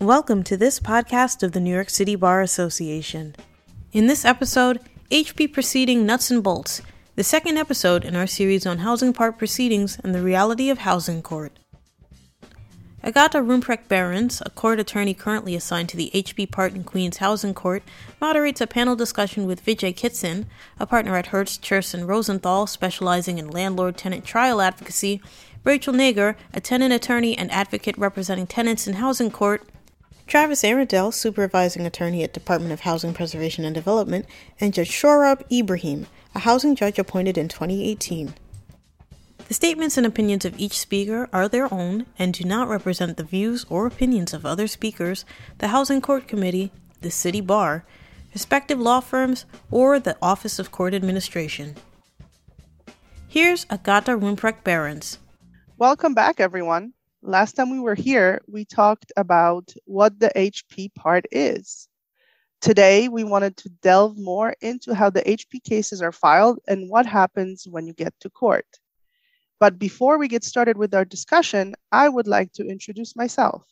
Welcome to this podcast of the New York City Bar Association. In this episode, HP Proceeding Nuts and Bolts, the second episode in our series on housing part proceedings and the reality of housing court. Agata Rumprecht Behrens, a court attorney currently assigned to the HP Part in Queens Housing Court, moderates a panel discussion with Vijay Kitson, a partner at Hertz, and Rosenthal, specializing in landlord tenant trial advocacy, Rachel Nager, a tenant attorney and advocate representing tenants in housing court, Travis Arrindell, supervising attorney at Department of Housing Preservation and Development, and Judge Shorab Ibrahim, a housing judge appointed in 2018. The statements and opinions of each speaker are their own and do not represent the views or opinions of other speakers, the Housing Court Committee, the City Bar, respective law firms, or the Office of Court Administration. Here's Agata Rumprecht Behrens. Welcome back, everyone. Last time we were here, we talked about what the HP part is. Today, we wanted to delve more into how the HP cases are filed and what happens when you get to court. But before we get started with our discussion, I would like to introduce myself.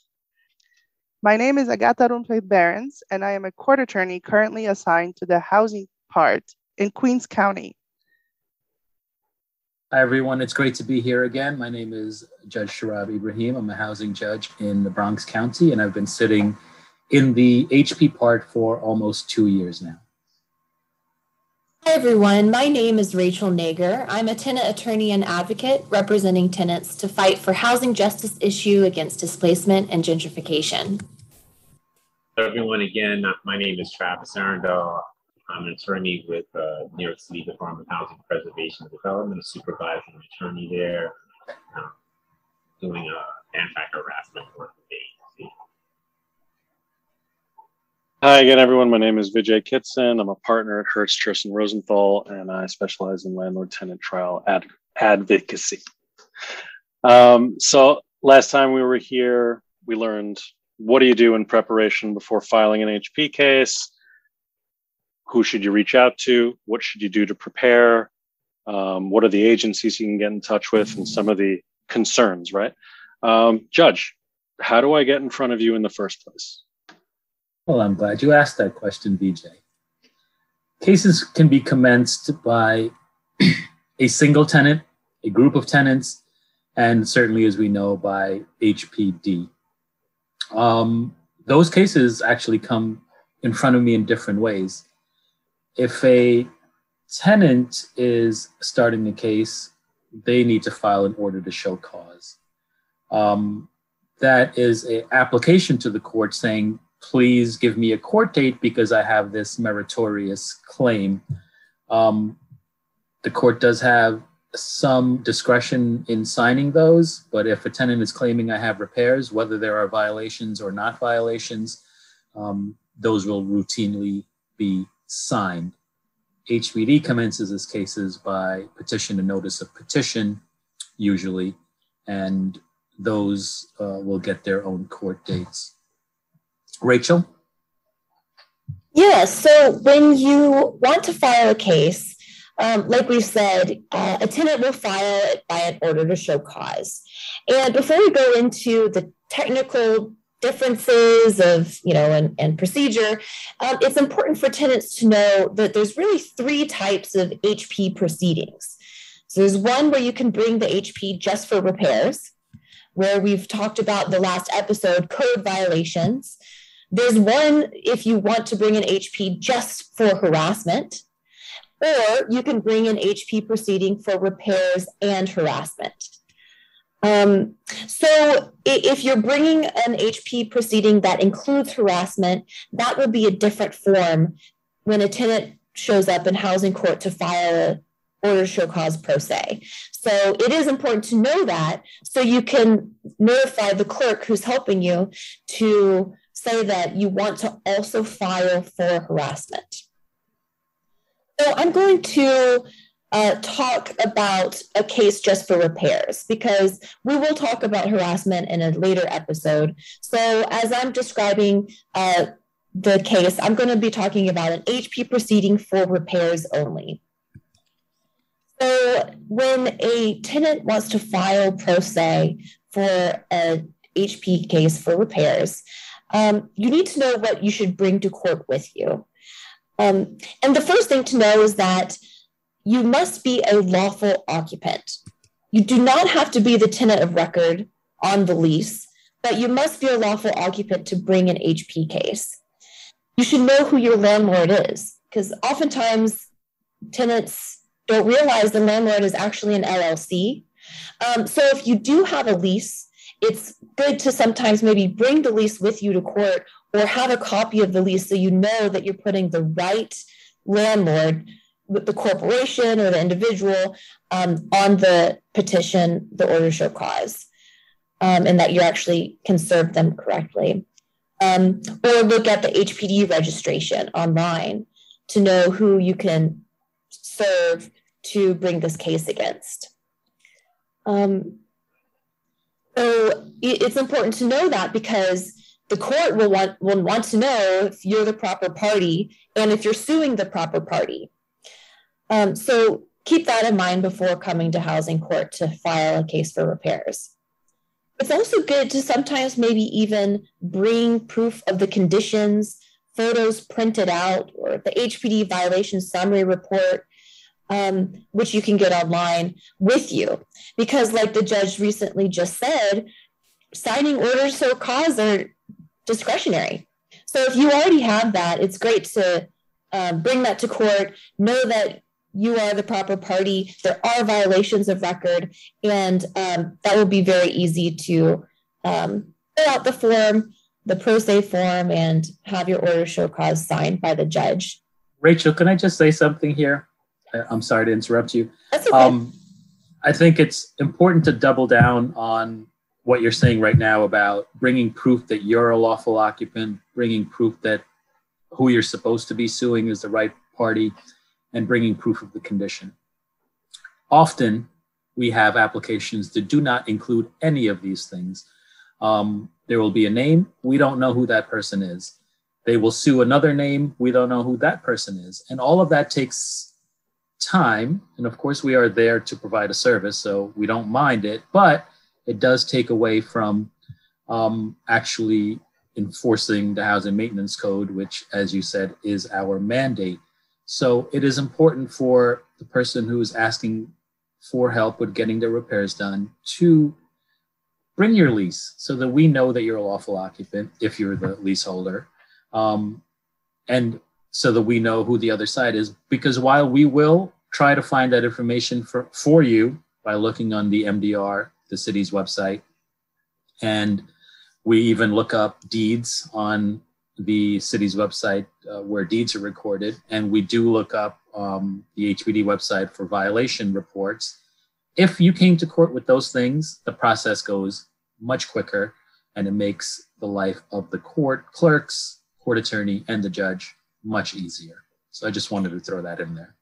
My name is Agata Rumprecht Behrens, and I am a court attorney currently assigned to the housing part in Queens County. Hi, everyone. It's great to be here again. My name is Judge Shorab Ibrahim. I'm a housing judge in the Bronx County, and I've been sitting in the HP part for almost two years now. Hi, everyone. My name is Rachel Nager. I'm a tenant attorney and advocate representing tenants to fight for housing justice issue against displacement and gentrification. Everyone, again, my name is Travis Arrindell. I'm an attorney with uh, New York City Department of Housing Preservation and Development, a supervising attorney there, um, doing uh, anti-harassment work with the agency. Hi again, everyone. My name is Vijay Kitson. I'm a partner at Hertz, and Rosenthal, and I specialize in landlord-tenant trial ad- advocacy. Um, so last time we were here, we learned what do you do in preparation before filing an HP case? Who should you reach out to? What should you do to prepare? Um, what are the agencies you can get in touch with, and some of the concerns, right? Um, Judge, how do I get in front of you in the first place? Well, I'm glad you asked that question, VJ. Cases can be commenced by a single tenant, a group of tenants, and certainly, as we know, by HPD. Um, those cases actually come in front of me in different ways. If a tenant is starting the case, they need to file an order to show cause. Um, that is an application to the court saying please give me a court date because I have this meritorious claim. Um, the court does have some discretion in signing those, but if a tenant is claiming I have repairs, whether there are violations or not violations, um, those will routinely be signed. HPD commences its cases by petition and notice of petition, usually, and those uh, will get their own court dates. Rachel? Yeah, so when you want to file a case, um, like we said, uh, a tenant will file it by an order to show cause. And before we go into the technical differences of you know and, and procedure um, it's important for tenants to know that there's really three types of hp proceedings so there's one where you can bring the hp just for repairs where we've talked about the last episode code violations there's one if you want to bring an HP just for harassment, or you can bring an HP proceeding for repairs and harassment. Um, so if you're bringing an HP proceeding that includes harassment, that will be a different form when a tenant shows up in housing court to file a order show cause pro se. So it is important to know that so you can notify the clerk who's helping you to say that you want to also file for harassment. So I'm going to uh, talk about a case just for repairs because we will talk about harassment in a later episode. So as I'm describing uh, the case, I'm going to be talking about an HP proceeding for repairs only. So when a tenant wants to file pro se for a HP case for repairs, um, you need to know what you should bring to court with you. Um, and the first thing to know is that you must be a lawful occupant. You do not have to be the tenant of record on the lease, but you must be a lawful occupant to bring an HP case. You should know who your landlord is, because oftentimes tenants don't realize the landlord is actually an LLC. Um, so if you do have a lease, it's good to sometimes maybe bring the lease with you to court or have a copy of the lease so you know that you're putting the right landlord the corporation or the individual um, on the petition, the order show cause, um, and that you actually can serve them correctly. Um, or look at the HPD registration online to know who you can serve to bring this case against. Um, so it's important to know that because the court will want will want to know if you're the proper party and if you're suing the proper party. Um, so keep that in mind before coming to housing court to file a case for repairs. It's also good to sometimes maybe even bring proof of the conditions, photos printed out, or the HPD violation summary report, um, which you can get online with you. Because, like the judge recently just said, signing orders so cause are discretionary. So if you already have that, it's great to um, bring that to court, know that you are the proper party. There are violations of record, and um, that will be very easy to um, fill out the form, the pro se form, and have your order show cause signed by the judge. Rachel, can I just say something here? I'm sorry to interrupt you. That's okay. Um, I think it's important to double down on what you're saying right now about bringing proof that you're a lawful occupant, bringing proof that who you're supposed to be suing is the right party, and bringing proof of the condition. Often, we have applications that do not include any of these things. Um, there will be a name, we don't know who that person is. They will sue another name, we don't know who that person is. And all of that takes time. And of course, we are there to provide a service, so we don't mind it. But it does take away from um, actually enforcing the housing maintenance code, which, as you said, is our mandate. So it is important for the person who is asking for help with getting the repairs done to bring your lease so that we know that you're a lawful occupant if you're the leaseholder. Um, and so that we know who the other side is. Because while we will try to find that information for, for you by looking on the MDR the city's website. And we even look up deeds on the city's website uh, where deeds are recorded. And we do look up um, the HPD website for violation reports. If you came to court with those things, the process goes much quicker and it makes the life of the court clerks, court attorney, and the judge much easier. So I just wanted to throw that in there.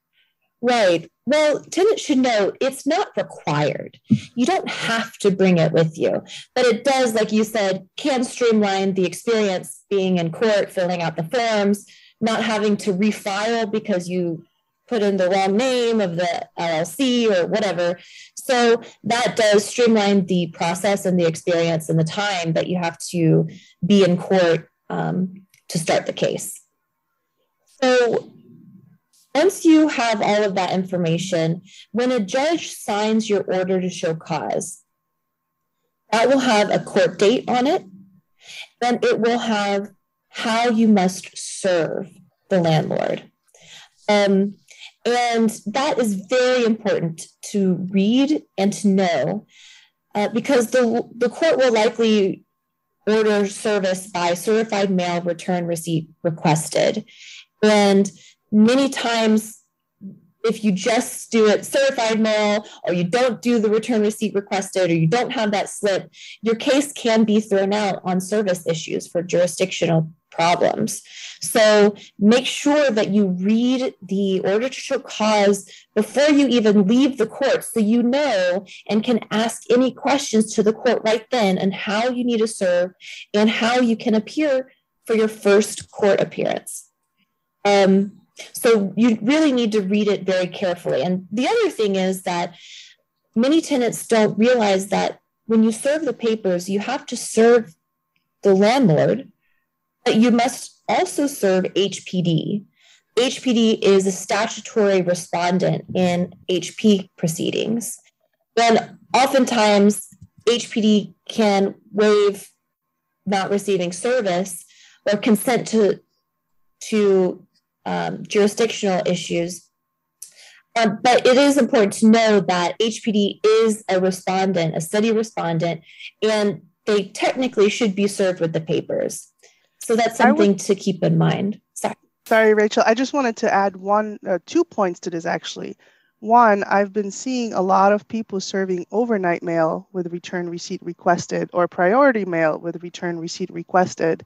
Right. Well, tenants should know it's not required. You don't have to bring it with you, but it does, like you said, can streamline the experience being in court, filling out the forms, not having to refile because you put in the wrong name of the LLC or whatever. So that does streamline the process and the experience and the time that you have to be in court um, to start the case. So once you have all of that information, when a judge signs your order to show cause, that will have a court date on it, and it will have how you must serve the landlord. Um, and that is very important to read and to know uh, because the, the court will likely order service by certified mail return receipt requested. And many times if you just do it certified mail or you don't do the return receipt requested or you don't have that slip, your case can be thrown out on service issues for jurisdictional problems. So make sure that you read the order to show cause before you even leave the court so you know and can ask any questions to the court right then and how you need to serve and how you can appear for your first court appearance. Um, so you really need to read it very carefully. And the other thing is that many tenants don't realize that when you serve the papers, you have to serve the landlord But you must also serve HPD. HPD is a statutory respondent in HP proceedings. And oftentimes, HPD can waive not receiving service or consent to, to um, jurisdictional issues. Um, but it is important to know that HPD is a respondent, a study respondent, and they technically should be served with the papers. So that's something would, to keep in mind. Sorry. Sorry, Rachel. I just wanted to add one, uh, two points to this actually. One, I've been seeing a lot of people serving overnight mail with return receipt requested or priority mail with return receipt requested.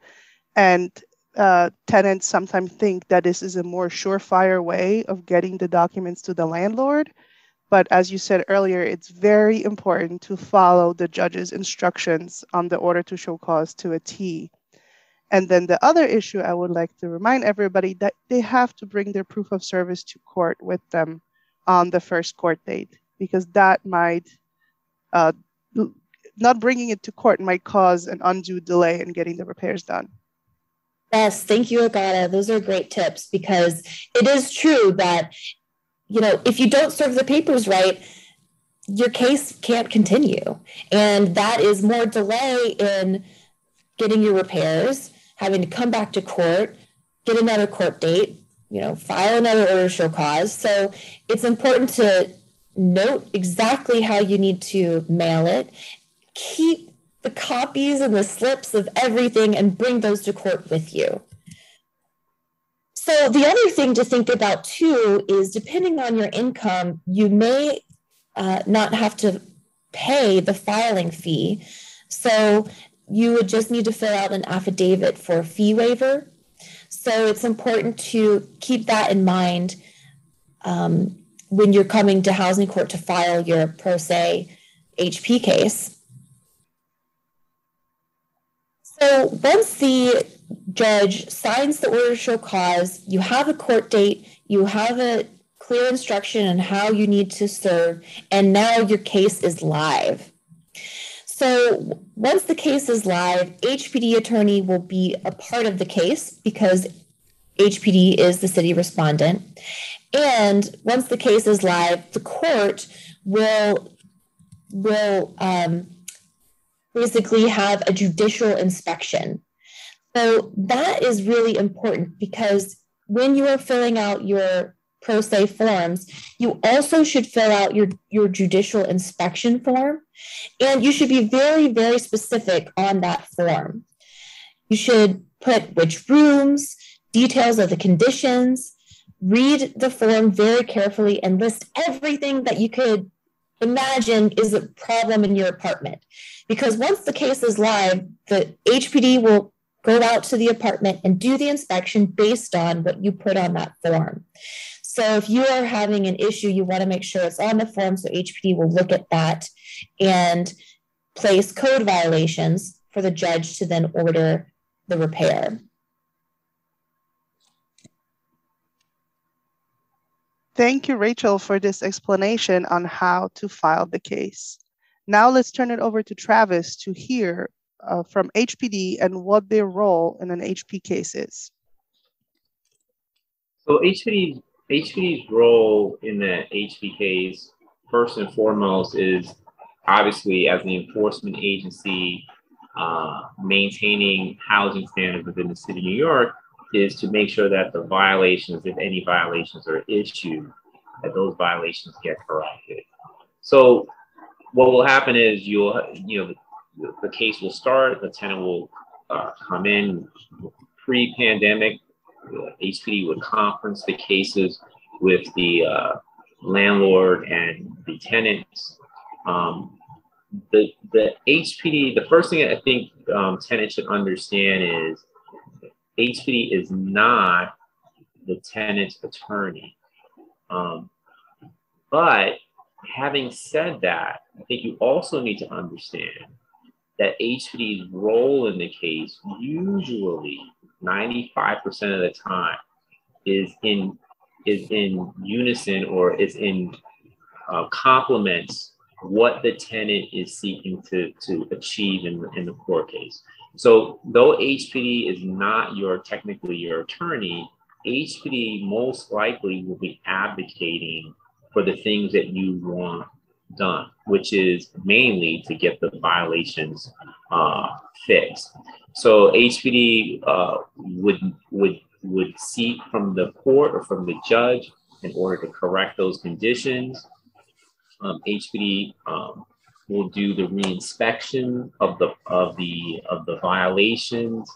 And uh, tenants sometimes think that this is a more surefire way of getting the documents to the landlord. But as you said earlier, it's very important to follow the judge's instructions on the order to show cause to a T. And then the other issue I would like to remind everybody that they have to bring their proof of service to court with them on the first court date because that might uh, not bringing it to court might cause an undue delay in getting the repairs done. Yes, thank you, Agata. Those are great tips because it is true that, you know, if you don't serve the papers right, your case can't continue. And that is more delay in getting your repairs, having to come back to court, get another court date, you know, file another order show cause. So it's important to note exactly how you need to mail it. Keep the copies and the slips of everything and bring those to court with you. So the other thing to think about too is depending on your income, you may uh, not have to pay the filing fee. So you would just need to fill out an affidavit for a fee waiver so it's important to keep that in mind um, when you're coming to housing court to file your pro se HP case. So once the judge signs the order to show cause, you have a court date, you have a clear instruction on how you need to serve, and now your case is live. So once the case is live, HPD attorney will be a part of the case because HPD is the city respondent. And once the case is live, the court will will um, basically have a judicial inspection. So that is really important because when you are filling out your pro se forms, you also should fill out your, your judicial inspection form. And you should be very, very specific on that form. You should put which rooms, details of the conditions, read the form very carefully, and list everything that you could imagine is a problem in your apartment. Because once the case is live, the HPD will go out to the apartment and do the inspection based on what you put on that form. So if you are having an issue, you want to make sure it's on the form so HPD will look at that and place code violations for the judge to then order the repair. Thank you, Rachel, for this explanation on how to file the case. Now let's turn it over to Travis to hear uh, from HPD and what their role in an HP case is. So HPD HPD's role in the HP case, first and foremost, is obviously as an enforcement agency, uh, maintaining housing standards within the city of New York, is to make sure that the violations, if any violations are issued, that those violations get corrected. So what will happen is you'll, you know, the, the case will start, the tenant will uh, come in pre-pandemic, HPD would conference the cases with the uh, landlord and the tenants. Um, the the HPD, the first thing I think um, tenants should understand is HPD is not the tenant's attorney. Um, but having said that, I think you also need to understand that HPD's role in the case usually 95% of the time is in is in unison or is in uh, complements what the tenant is seeking to, to achieve in, in the court case. So though HPD is not your technically your attorney, HPD most likely will be advocating for the things that you want done, which is mainly to get the violations uh, fixed. So HPD uh, would would would seek from the court or from the judge in order to correct those conditions. Um, HPD um, will do the reinspection of the of the of the violations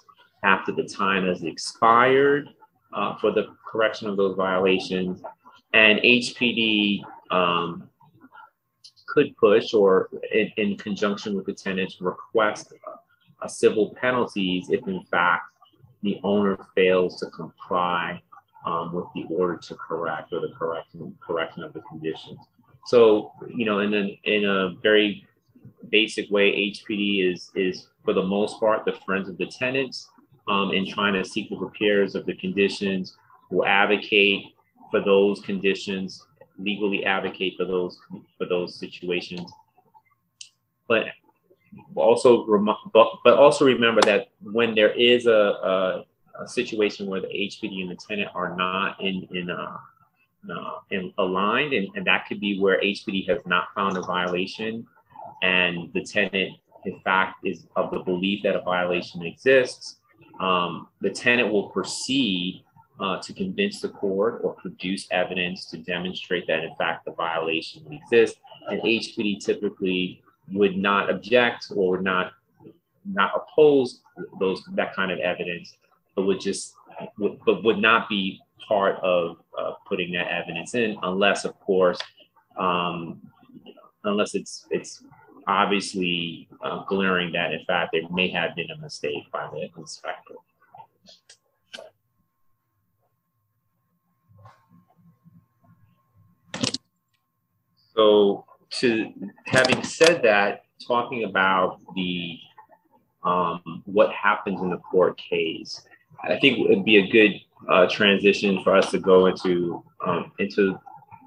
after the time has expired uh, for the correction of those violations, and HPD um, could push or in, in, conjunction with the tenants request a civil penalties if in fact the owner fails to comply um, with the order to correct or the correction correction of the conditions. So you know, in a, in a very basic way, HPD is is for the most part the friends of the tenants um, in trying to seek the repairs of the conditions. Will advocate for those conditions, legally advocate for those for those situations. But also, but, also remember that when there is a, a, a situation where the HPD and the tenant are not in in uh, uh, in aligned, and, and that could be where HPD has not found a violation, and the tenant, in fact, is of the belief that a violation exists. Um, the tenant will proceed uh, to convince the court or produce evidence to demonstrate that, in fact, the violation exists. And HPD typically would not object or would not not oppose those that kind of evidence, but would just would, but would not be part of uh, putting that evidence in unless, of course, um, unless it's it's obviously uh, glaring that in fact there may have been a mistake by the inspector. So to having said that, talking about the um, what happens in the court case, I think it would be a good uh, transition for us to go into um, into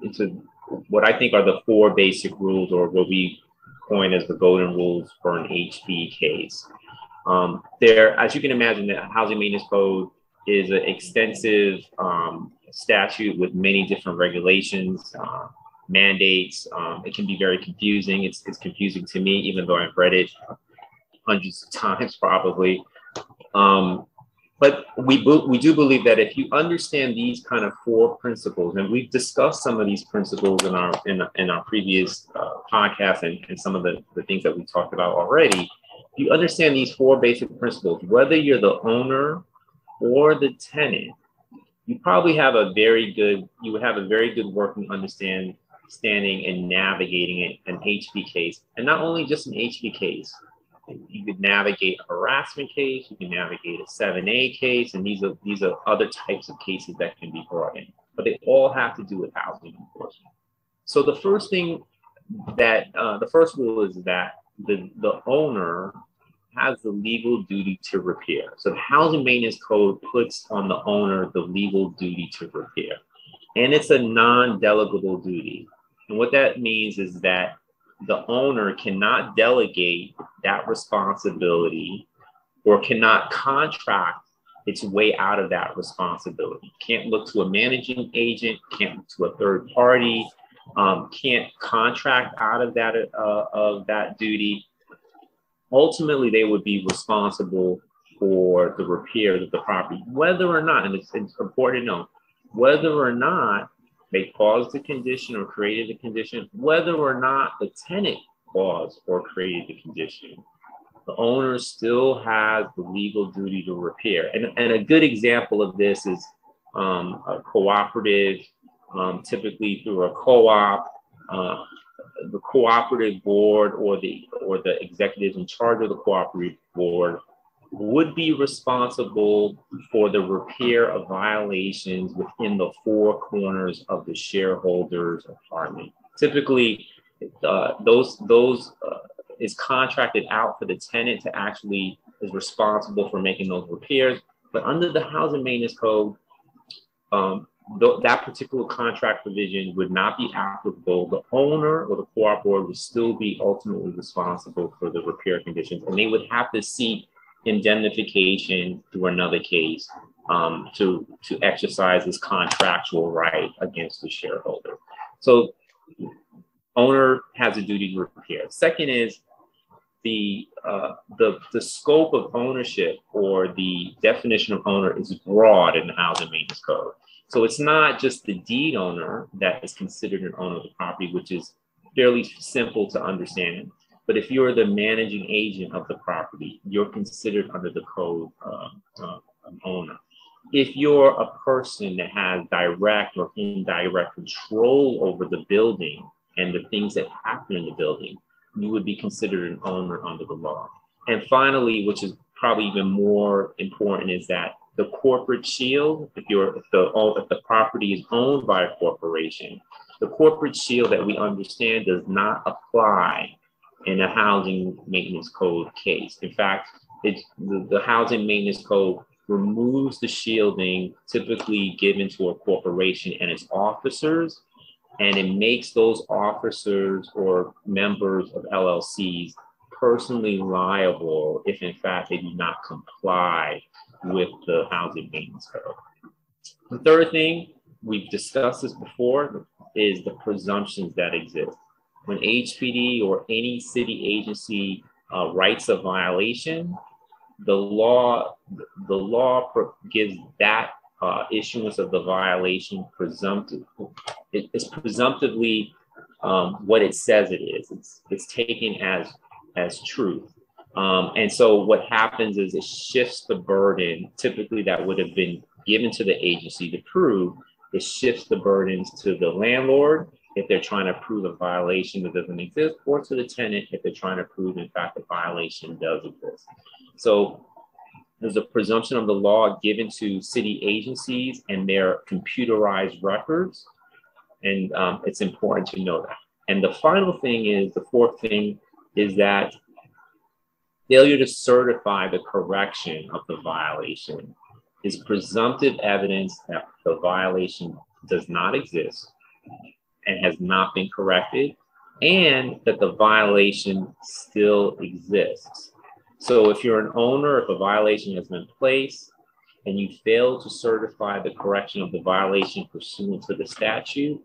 into what I think are the four basic rules, or what we coin as the golden rules for an HP case. Um, there, as you can imagine, the Housing Maintenance Code is an extensive um, statute with many different regulations. Uh, mandates. Um, it can be very confusing. It's, it's confusing to me, even though I've read it hundreds of times probably. Um, but we, we do believe that if you understand these kind of four principles, and we've discussed some of these principles in our in, in our previous uh, podcast and, and some of the, the things that we talked about already, if you understand these four basic principles, whether you're the owner or the tenant, you probably have a very good, you would have a very good working understanding standing and navigating an HP case, and not only just an HP case. You could navigate a harassment case, you can navigate a 7A case, and these are these are other types of cases that can be brought in. But they all have to do with housing enforcement. So the first thing that uh, the first rule is that the, the owner has the legal duty to repair. So the housing maintenance code puts on the owner the legal duty to repair. And it's a non-delegable duty. And what that means is that the owner cannot delegate that responsibility or cannot contract its way out of that responsibility. Can't look to a managing agent, can't look to a third party, um, can't contract out of that uh, of that duty. Ultimately, they would be responsible for the repair of the property, whether or not, and it's, it's important to know, whether or not they caused the condition or created the condition, whether or not the tenant caused or created the condition. The owner still has the legal duty to repair. And, and a good example of this is um, a cooperative, um, typically through a co-op, uh, the cooperative board or the or the executives in charge of the cooperative board would be responsible for the repair of violations within the four corners of the shareholder's apartment. Typically, uh, those those uh, is contracted out for the tenant to actually is responsible for making those repairs. But under the housing maintenance code, um, th- that particular contract provision would not be applicable. The owner or the co-op board would still be ultimately responsible for the repair conditions, and they would have to seek indemnification through another case um, to to exercise this contractual right against the shareholder. So, owner has a duty to repair. Second is the uh, the the scope of ownership or the definition of owner is broad in the housing maintenance code. So it's not just the deed owner that is considered an owner of the property, which is fairly simple to understand. But if you're the managing agent of the property, you're considered under the code uh, uh, owner. If you're a person that has direct or indirect control over the building and the things that happen in the building, you would be considered an owner under the law. And finally, which is probably even more important, is that the corporate shield, if you're if the if the property is owned by a corporation, the corporate shield that we understand does not apply in a housing maintenance code case. In fact, it, the, the housing maintenance code removes the shielding typically given to a corporation and its officers, and it makes those officers or members of LLCs personally liable if in fact they do not comply with the housing maintenance code. The third thing, we've discussed this before, is the presumptions that exist. When HPD or any city agency uh, writes a violation, the law the law gives that uh, issuance of the violation presumptive. It, it's presumptively um, what it says it is. It's it's taken as as truth. Um, and so what happens is it shifts the burden, typically that would have been given to the agency to prove, it shifts the burdens to the landlord if they're trying to prove a violation that doesn't exist, or to the tenant if they're trying to prove, in fact, a violation does exist. So there's a presumption of the law given to city agencies and their computerized records. And um, it's important to know that. And the final thing is the fourth thing is that failure to certify the correction of the violation is presumptive evidence that the violation does not exist and has not been corrected, and that the violation still exists. So if you're an owner, if a violation has been placed and you fail to certify the correction of the violation pursuant to the statute,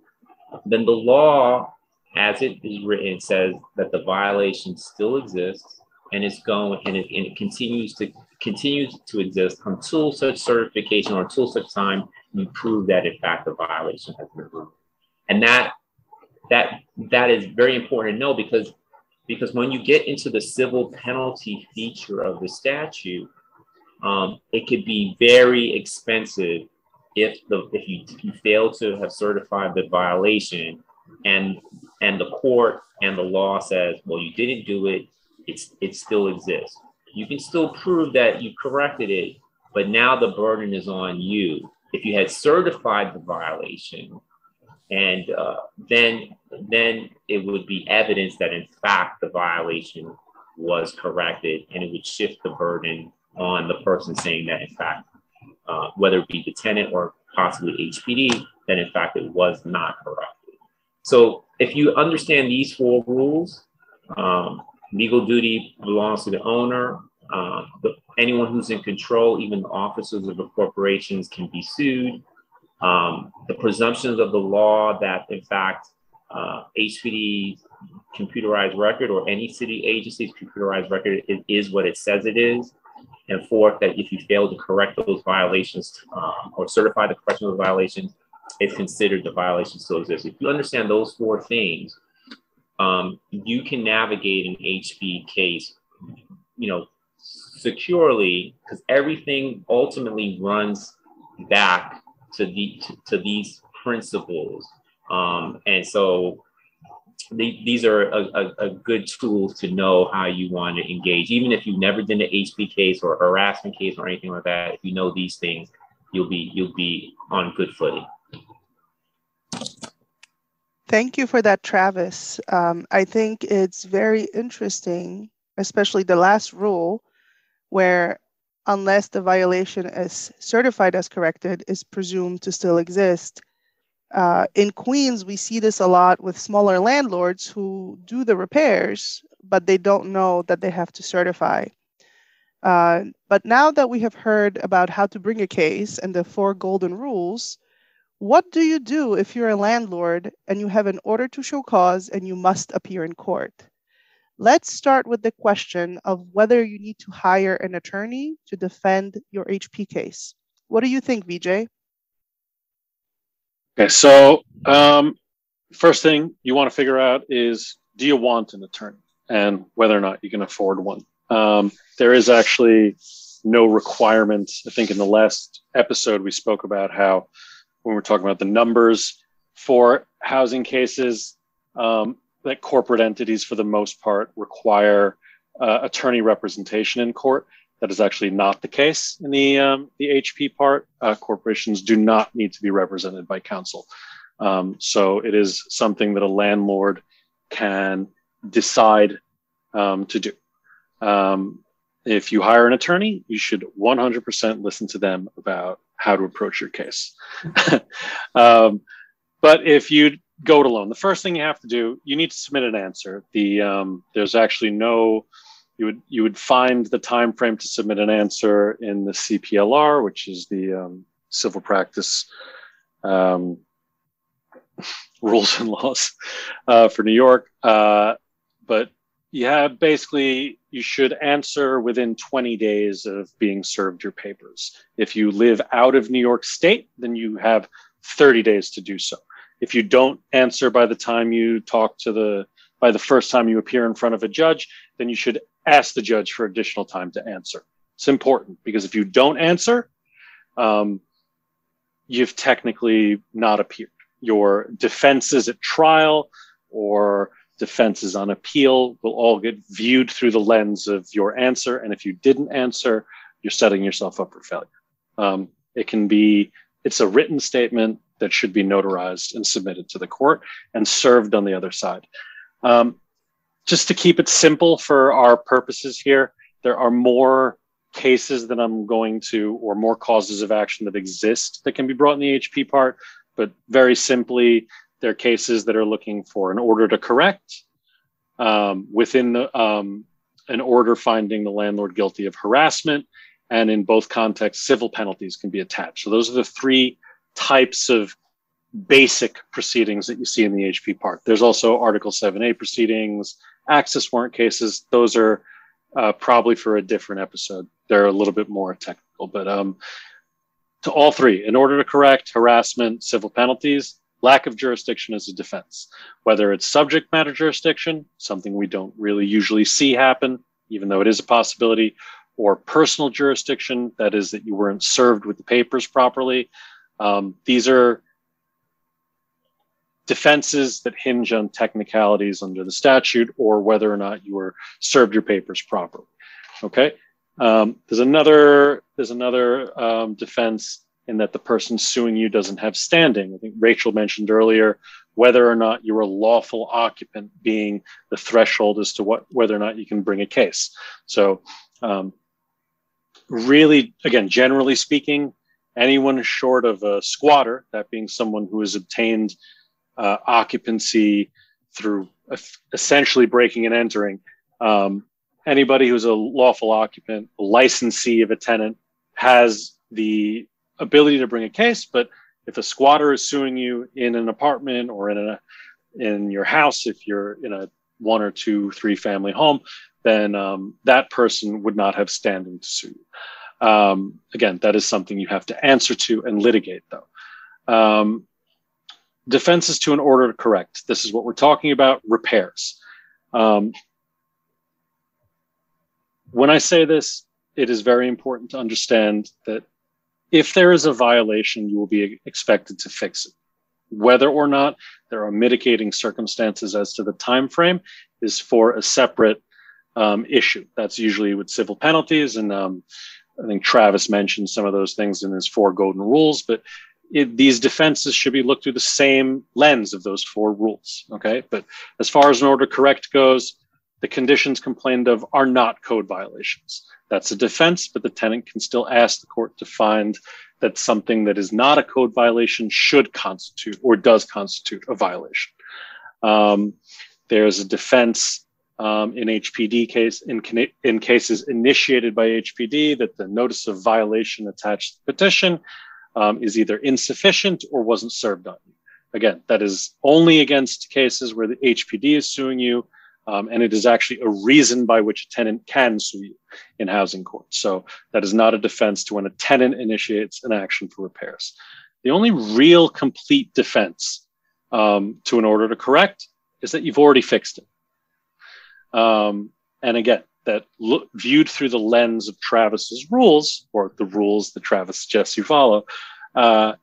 then the law, as it is written, says that the violation still exists and it's going and it, and it continues to continues to exist until such certification or until such time you prove that in fact the violation has been removed. And that that that is very important to know because because when you get into the civil penalty feature of the statute, um, it could be very expensive if the if you, if you fail to have certified the violation and and the court and the law says well you didn't do it. It's it still exists. You can still prove that you corrected it but now the burden is on you. If you had certified the violation and uh, then then it would be evidence that in fact the violation was corrected and it would shift the burden on the person saying that in fact uh, whether it be the tenant or possibly hpd that in fact it was not corrected. So if you understand these four rules um, legal duty belongs to the owner. Uh, the, anyone who's in control even the officers of the corporations can be sued um, the presumptions of the law that, in fact, uh, computerized record or any city agency's computerized record is, what it says it is. And fourth, that if you fail to correct those violations um, or certify the correction of the violations, it's considered the violation still exists. If you understand those four things, um, you can navigate an HP case, you know, securely because everything ultimately runs back to, the, to, these principles. Um, and so the, these are a, a, a, good tool to know how you want to engage. Even if you've never done an HP case or harassment case or anything like that, if you know these things, you'll be you'll be on good footing. Thank you for that, Travis. Um, I think it's very interesting, especially the last rule, where unless the violation is certified as corrected, is presumed to still exist. Uh, in Queens, we see this a lot with smaller landlords who do the repairs, but they don't know that they have to certify. Uh, but now that we have heard about how to bring a case and the four golden rules, what do you do if you're a landlord and you have an order to show cause and you must appear in court? Let's start with the question of whether you need to hire an attorney to defend your HP case. What do you think, VJ? Okay, so um, first thing you want to figure out is do you want an attorney and whether or not you can afford one. Um, there is actually no requirement. I think in the last episode we spoke about how when we're talking about the numbers for housing cases, um, that corporate entities for the most part require uh, attorney representation in court. That is actually not the case in the um, the HP part. Uh, corporations do not need to be represented by counsel. Um, so it is something that a landlord can decide um, to do. Um, if you hire an attorney, you should 100% listen to them about how to approach your case. Um, but if you go it alone, the first thing you have to do, you need to submit an answer. The um, there's actually no you would you would find the time frame to submit an answer in the CPLR, which is the um, civil practice um, rules and laws uh, for New York. Uh, but yeah, basically, you should answer within 20 days of being served your papers. If you live out of New York State, then you have 30 days to do so. If you don't answer by the time you talk to the by the first time you appear in front of a judge, then you should ask the judge for additional time to answer. It's important because if you don't answer, um, you've technically not appeared. Your defenses at trial or defenses on appeal will all get viewed through the lens of your answer. And if you didn't answer, you're setting yourself up for failure. Um, it can be, it's a written statement that should be notarized and submitted to the court and served on the other side. Um, just to keep it simple for our purposes here, there are more cases that I'm going to, or more causes of action that exist that can be brought in the HP part. But very simply, there are cases that are looking for an order to correct um, within the, um, an order finding the landlord guilty of harassment. And in both contexts, civil penalties can be attached. So those are the three types of basic proceedings that you see in the HP part. There's also Article 7A proceedings, access warrant cases. Those are uh, probably for a different episode. They're a little bit more technical, but um, to all three, in order to correct harassment, civil penalties, lack of jurisdiction as a defense, whether it's subject matter jurisdiction, something we don't really usually see happen, even though it is a possibility, or personal jurisdiction, that is, that you weren't served with the papers properly. Um, these are defenses that hinge on technicalities under the statute or whether or not you were served your papers properly. Okay. Um, there's another there's another um, defense in that the person suing you doesn't have standing. I think Rachel mentioned earlier whether or not you're a lawful occupant being the threshold as to what whether or not you can bring a case. So, um, really, again, generally speaking, anyone short of a squatter, that being someone who has obtained uh, occupancy through essentially breaking and entering. Um, anybody who's a lawful occupant, licensee of a tenant, has the ability to bring a case. But if a squatter is suing you in an apartment or in a in your house, if you're in a one or two, three family home, then um, that person would not have standing to sue you. Um, again, that is something you have to answer to and litigate, though. Um, defenses to an order to correct. This is what we're talking about repairs. Um, when I say this, it is very important to understand that if there is a violation, you will be expected to fix it. Whether or not there are mitigating circumstances as to the time frame is for a separate um, issue. That's usually with civil penalties, and um, I think Travis mentioned some of those things in his four golden rules. But it, these defenses should be looked through the same lens of those four rules. Okay, but as far as an order correct goes, the conditions complained of are not code violations. That's a defense, but the tenant can still ask the court to find that something that is not a code violation should constitute or does constitute a violation. Um, there's a defense um, in HPD case in, in cases initiated by HPD that the notice of violation attached to the petition um, is either insufficient or wasn't served on you. Again, that is only against cases where the HPD is suing you, um, and it is actually a reason by which a tenant can sue you in housing court. So that is not a defense to when a tenant initiates an action for repairs. The only real complete defense um, to an order to correct is that you've already fixed it. Um, and again, that look, viewed through the lens of Travis's rules, or the rules that Travis suggests you follow, uh,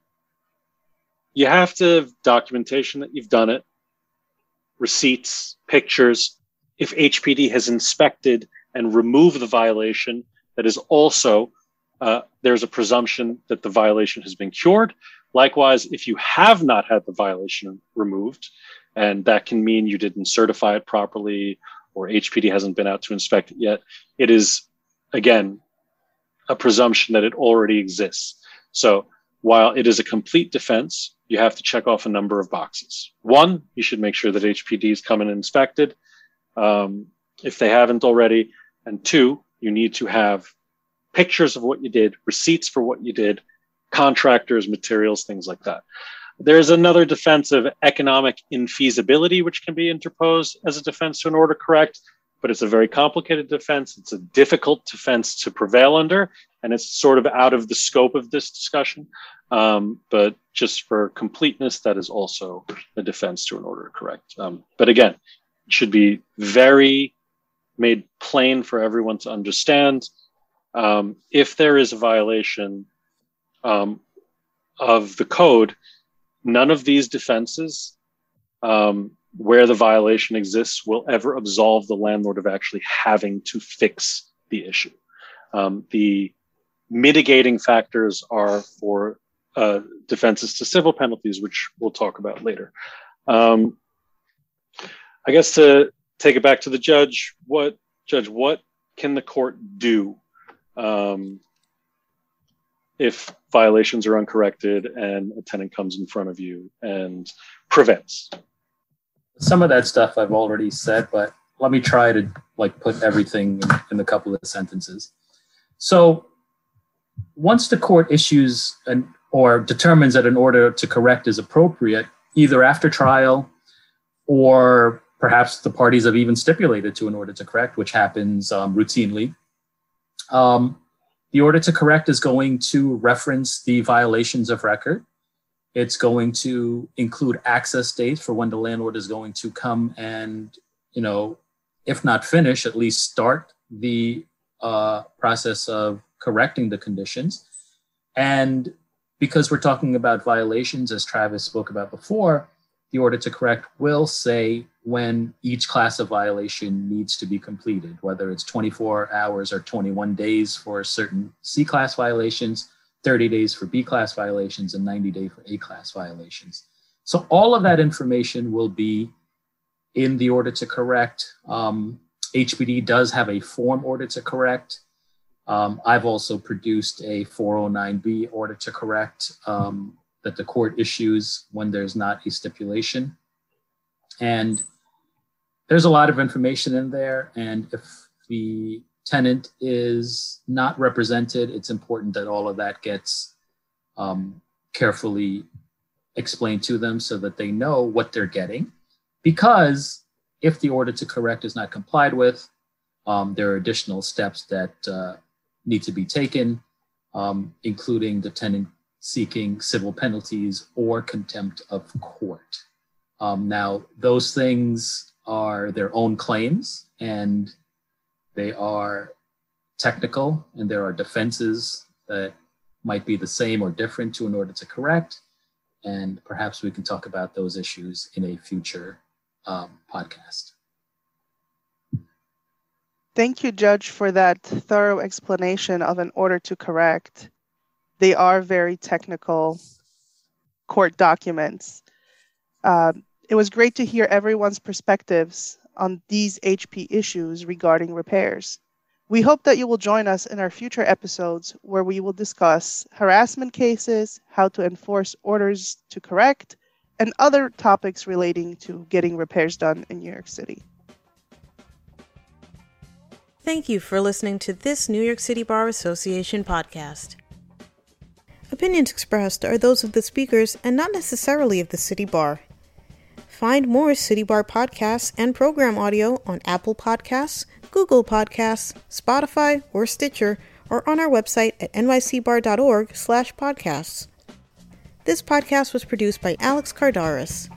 you have to have documentation that you've done it, receipts, pictures. If HPD has inspected and removed the violation, that is also uh, there's a presumption that the violation has been cured. Likewise, if you have not had the violation removed, and that can mean you didn't certify it properly or HPD hasn't been out to inspect it yet, it is again a presumption that it already exists. So while it is a complete defense, you have to check off a number of boxes. One, you should make sure that HPD is come and inspected um, if they haven't already. And two, you need to have pictures of what you did, receipts for what you did, contractors, materials, things like that. There's another defense of economic infeasibility, which can be interposed as a defense to an order correct, but it's a very complicated defense. It's a difficult defense to prevail under, and it's sort of out of the scope of this discussion. Um, but just for completeness, that is also a defense to an order correct. Um, but again, it should be very made plain for everyone to understand. Um, if there is a violation um, of the code, none of these defenses um, where the violation exists will ever absolve the landlord of actually having to fix the issue. Um, the mitigating factors are for uh, defenses to civil penalties, which we'll talk about later. Um, I guess to take it back to the judge, what judge, what can the court do um, if violations are uncorrected and a tenant comes in front of you and prevents. Some of that stuff I've already said, but let me try to like put everything in, in a couple of sentences. So once the court issues an or determines that an order to correct is appropriate, either after trial or perhaps the parties have even stipulated to an order to correct, which happens um, routinely. Um, the order to correct is going to reference the violations of record. It's going to include access dates for when the landlord is going to come and, you know, if not finish, at least start the uh, process of correcting the conditions. And because we're talking about violations, as Travis spoke about before, the order to correct will say when each class of violation needs to be completed, whether it's 24 hours or 21 days for certain C class violations, 30 days for B class violations, and 90 days for A class violations. So all of that information will be in the order to correct. Um, HPD does have a form order to correct. Um, I've also produced a 409B order to correct um, that the court issues when there's not a stipulation. And there's a lot of information in there. And if the tenant is not represented, it's important that all of that gets um, carefully explained to them so that they know what they're getting. Because if the order to correct is not complied with, um, there are additional steps that uh, need to be taken, um, including the tenant seeking civil penalties or contempt of court. Um, now, those things are their own claims and they are technical, and there are defenses that might be the same or different to an order to correct. And perhaps we can talk about those issues in a future um, podcast. Thank you, Judge, for that thorough explanation of an order to correct they are very technical court documents. Um, it was great to hear everyone's perspectives on these HP issues regarding repairs. We hope that you will join us in our future episodes where we will discuss harassment cases, how to enforce orders to correct, and other topics relating to getting repairs done in New York City. Thank you for listening to this New York City Bar Association podcast. Opinions expressed are those of the speakers and not necessarily of the City Bar. Find more City Bar podcasts and program audio on Apple Podcasts, Google Podcasts, Spotify, or Stitcher, or on our website at nycbar.org slash podcasts. This podcast was produced by Alex Cardaris.